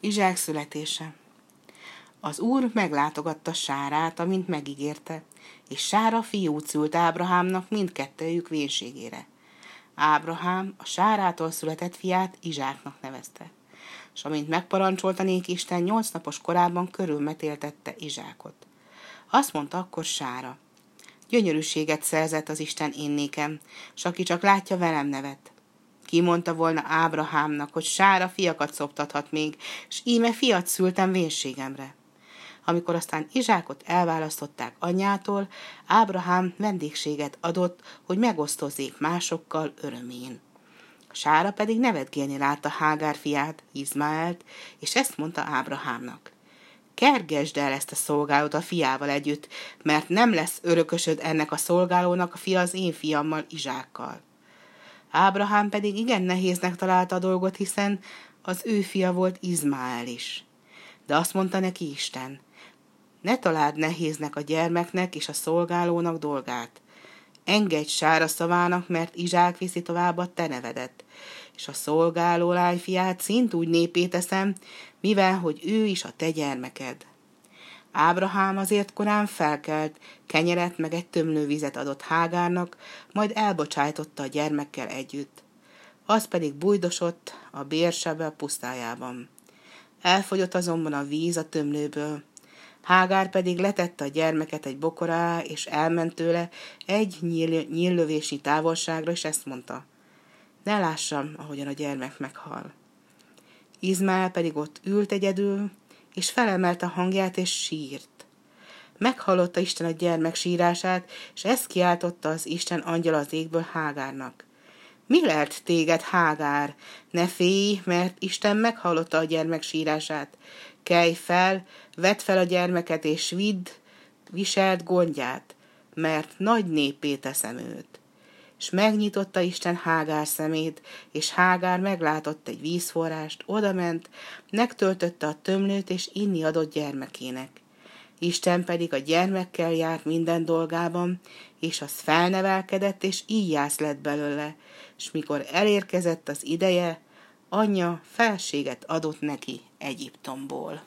Izsák születése Az úr meglátogatta Sárát, amint megígérte, és Sára fiút szült Ábrahámnak mindkettőjük vénségére. Ábrahám a Sárától született fiát Izsáknak nevezte, és amint megparancsolta néki Isten, nyolc napos korában körülmetéltette Izsákot. Azt mondta akkor Sára, gyönyörűséget szerzett az Isten én nékem, s aki csak látja velem nevet. Ki mondta volna Ábrahámnak, hogy Sára fiakat szoptathat még, s íme fiat szültem vénségemre. Amikor aztán Izsákot elválasztották anyjától, Ábrahám vendégséget adott, hogy megosztozzék másokkal örömén. Sára pedig nevetgélni látta Hágár fiát, Izmaelt, és ezt mondta Ábrahámnak. Kergesd el ezt a szolgálót a fiával együtt, mert nem lesz örökösöd ennek a szolgálónak a fia az én fiammal, Izsákkal. Ábrahám pedig igen nehéznek találta a dolgot, hiszen az ő fia volt Izmael is. De azt mondta neki Isten, ne találd nehéznek a gyermeknek és a szolgálónak dolgát. Engedj sára szavának, mert Izsák viszi tovább a te nevedet, és a szolgáló lányfiát szint úgy népé teszem, mivel hogy ő is a te gyermeked. Ábrahám azért korán felkelt, kenyeret meg egy tömlővizet adott Hágárnak, majd elbocsájtotta a gyermekkel együtt. Az pedig bújdosott a bérsebe pusztájában. Elfogyott azonban a víz a tömlőből. Hágár pedig letette a gyermeket egy bokorá, és elment tőle egy nyíl- nyíllövésnyi távolságra, és ezt mondta. Ne lássam, ahogyan a gyermek meghal. Izmael pedig ott ült egyedül, és felemelte hangját, és sírt. Meghallotta Isten a gyermek sírását, és ezt kiáltotta az Isten angyal az égből Hágárnak. Mi lert téged, Hágár? Ne félj, mert Isten meghallotta a gyermek sírását. Kelj fel, vedd fel a gyermeket, és vidd, viselt gondját, mert nagy népé teszem őt és megnyitotta Isten Hágár szemét, és Hágár meglátott egy vízforrást, odament, megtöltötte a tömlőt, és inni adott gyermekének. Isten pedig a gyermekkel járt minden dolgában, és az felnevelkedett, és íjász lett belőle, és mikor elérkezett az ideje, anyja felséget adott neki Egyiptomból.